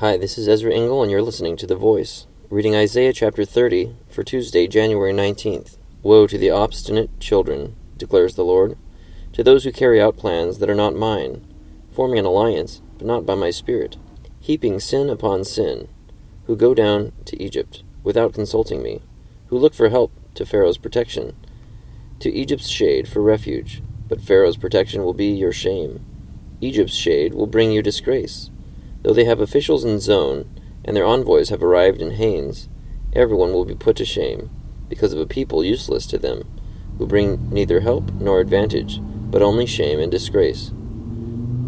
Hi, this is Ezra Engel, and you're listening to The Voice, reading Isaiah chapter 30 for Tuesday, January 19th. Woe to the obstinate children, declares the Lord, to those who carry out plans that are not mine, forming an alliance, but not by my Spirit, heaping sin upon sin, who go down to Egypt without consulting me, who look for help to Pharaoh's protection, to Egypt's shade for refuge, but Pharaoh's protection will be your shame. Egypt's shade will bring you disgrace. Though they have officials in Zoan, and their envoys have arrived in Hanes, everyone will be put to shame, because of a people useless to them, who bring neither help nor advantage, but only shame and disgrace.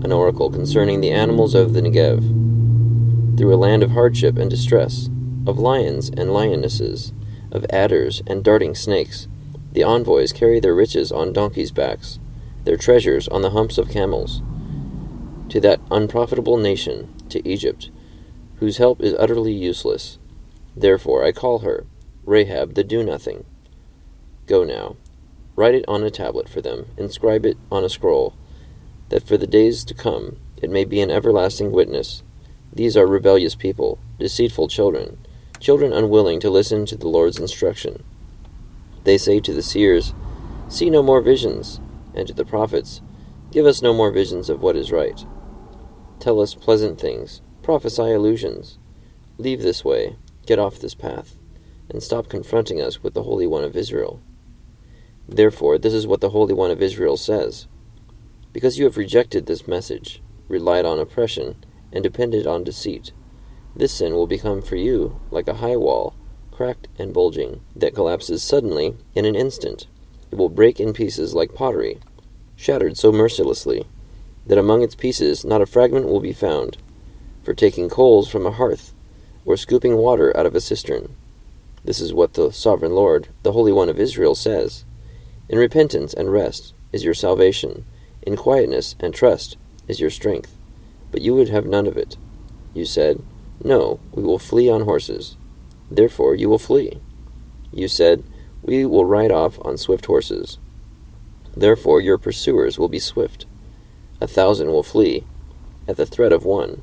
An oracle concerning the animals of the Negev. Through a land of hardship and distress, of lions and lionesses, of adders and darting snakes, the envoys carry their riches on donkeys' backs, their treasures on the humps of camels. To that unprofitable nation, to Egypt, whose help is utterly useless. Therefore I call her Rahab the Do Nothing. Go now, write it on a tablet for them, inscribe it on a scroll, that for the days to come it may be an everlasting witness. These are rebellious people, deceitful children, children unwilling to listen to the Lord's instruction. They say to the seers, See no more visions, and to the prophets, Give us no more visions of what is right. Tell us pleasant things, prophesy illusions. Leave this way, get off this path, and stop confronting us with the Holy One of Israel. Therefore, this is what the Holy One of Israel says Because you have rejected this message, relied on oppression, and depended on deceit, this sin will become for you like a high wall, cracked and bulging, that collapses suddenly in an instant. It will break in pieces like pottery, shattered so mercilessly that among its pieces not a fragment will be found, for taking coals from a hearth, or scooping water out of a cistern. This is what the Sovereign Lord, the Holy One of Israel, says In repentance and rest is your salvation, in quietness and trust is your strength. But you would have none of it. You said, No, we will flee on horses. Therefore you will flee. You said, We will ride off on swift horses. Therefore your pursuers will be swift. A thousand will flee at the threat of one.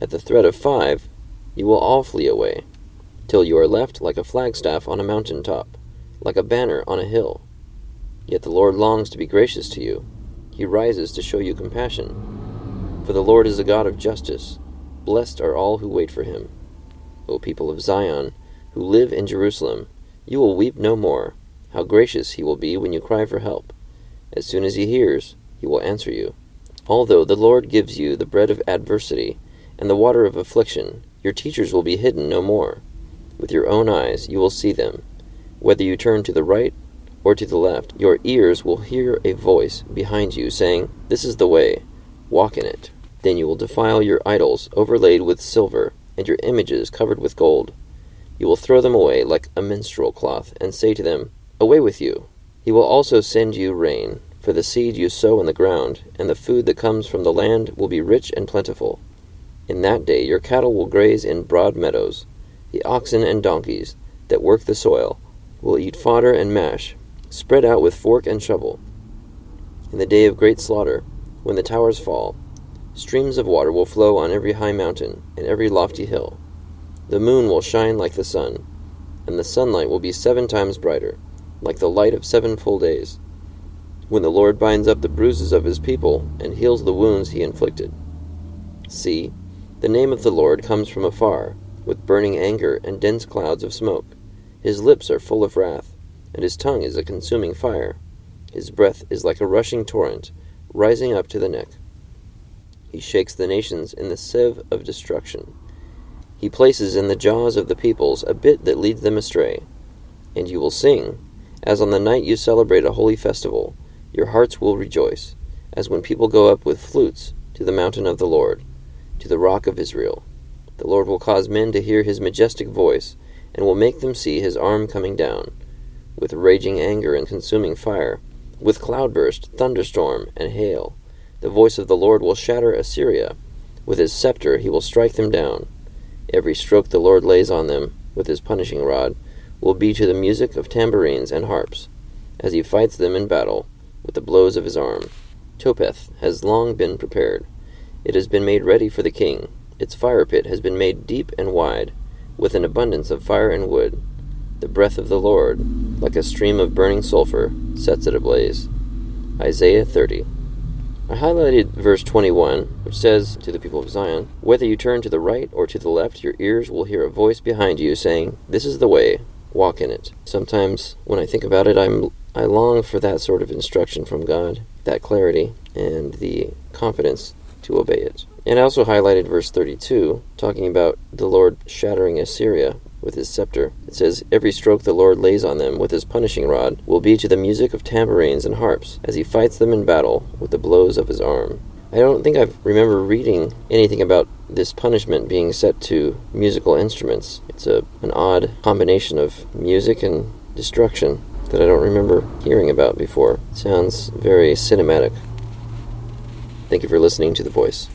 At the threat of five, you will all flee away, till you are left like a flagstaff on a mountain top, like a banner on a hill. Yet the Lord longs to be gracious to you. He rises to show you compassion. For the Lord is a God of justice. Blessed are all who wait for him. O people of Zion, who live in Jerusalem, you will weep no more. How gracious he will be when you cry for help. As soon as he hears, he will answer you. Although the Lord gives you the bread of adversity and the water of affliction, your teachers will be hidden no more. With your own eyes you will see them. Whether you turn to the right or to the left, your ears will hear a voice behind you saying, This is the way, walk in it. Then you will defile your idols overlaid with silver, and your images covered with gold. You will throw them away like a minstrel cloth, and say to them, Away with you! He will also send you rain for the seed you sow in the ground, and the food that comes from the land will be rich and plentiful. In that day your cattle will graze in broad meadows. The oxen and donkeys that work the soil will eat fodder and mash, spread out with fork and shovel. In the day of great slaughter, when the towers fall, streams of water will flow on every high mountain and every lofty hill. The moon will shine like the sun, and the sunlight will be seven times brighter, like the light of seven full days when the Lord binds up the bruises of his people and heals the wounds he inflicted. See, the name of the Lord comes from afar, with burning anger and dense clouds of smoke. His lips are full of wrath, and his tongue is a consuming fire. His breath is like a rushing torrent, rising up to the neck. He shakes the nations in the sieve of destruction. He places in the jaws of the peoples a bit that leads them astray. And you will sing, as on the night you celebrate a holy festival your hearts will rejoice, as when people go up with flutes to the mountain of the Lord, to the rock of Israel. The Lord will cause men to hear his majestic voice, and will make them see his arm coming down, with raging anger and consuming fire, with cloudburst, thunderstorm, and hail. The voice of the Lord will shatter Assyria. With his scepter he will strike them down. Every stroke the Lord lays on them with his punishing rod will be to the music of tambourines and harps, as he fights them in battle with the blows of his arm. Topheth has long been prepared. It has been made ready for the king. its fire pit has been made deep and wide, with an abundance of fire and wood. The breath of the Lord, like a stream of burning sulfur, sets it ablaze. Isaiah 30. I highlighted verse 21, which says to the people of Zion, Whether you turn to the right or to the left, your ears will hear a voice behind you saying, This is the way, walk in it. Sometimes when I think about it, I'm I long for that sort of instruction from God, that clarity and the confidence to obey it. And I also highlighted verse 32, talking about the Lord shattering Assyria with his scepter. It says, Every stroke the Lord lays on them with his punishing rod will be to the music of tambourines and harps, as he fights them in battle with the blows of his arm. I don't think I remember reading anything about this punishment being set to musical instruments. It's a, an odd combination of music and destruction that I don't remember hearing about before. It sounds very cinematic. Thank you for listening to The Voice.